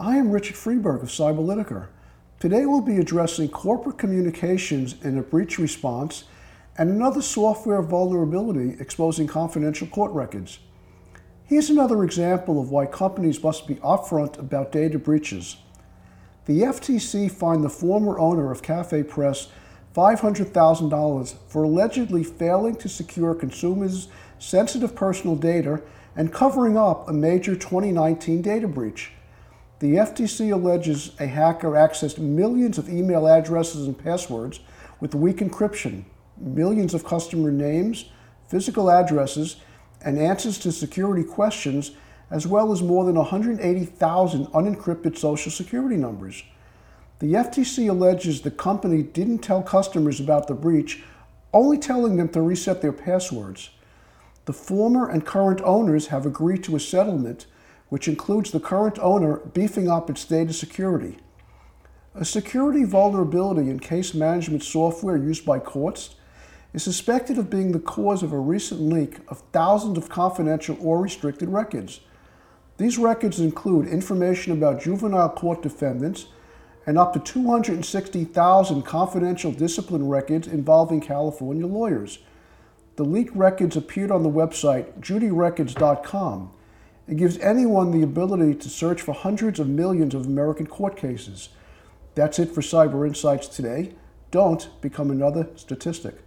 I am Richard Freiberg of Cyberlitica. Today we'll be addressing corporate communications in a breach response and another software vulnerability exposing confidential court records. Here's another example of why companies must be upfront about data breaches. The FTC fined the former owner of CafePress $500,000 for allegedly failing to secure consumers' sensitive personal data and covering up a major 2019 data breach. The FTC alleges a hacker accessed millions of email addresses and passwords with weak encryption, millions of customer names, physical addresses, and answers to security questions, as well as more than 180,000 unencrypted social security numbers. The FTC alleges the company didn't tell customers about the breach, only telling them to reset their passwords. The former and current owners have agreed to a settlement, which includes the current owner beefing up its data security. A security vulnerability in case management software used by courts is suspected of being the cause of a recent leak of thousands of confidential or restricted records. These records include information about juvenile court defendants and up to 260,000 confidential discipline records involving California lawyers. The leaked records appeared on the website judyrecords.com. It gives anyone the ability to search for hundreds of millions of American court cases. That's it for Cyber Insights today. Don't become another statistic.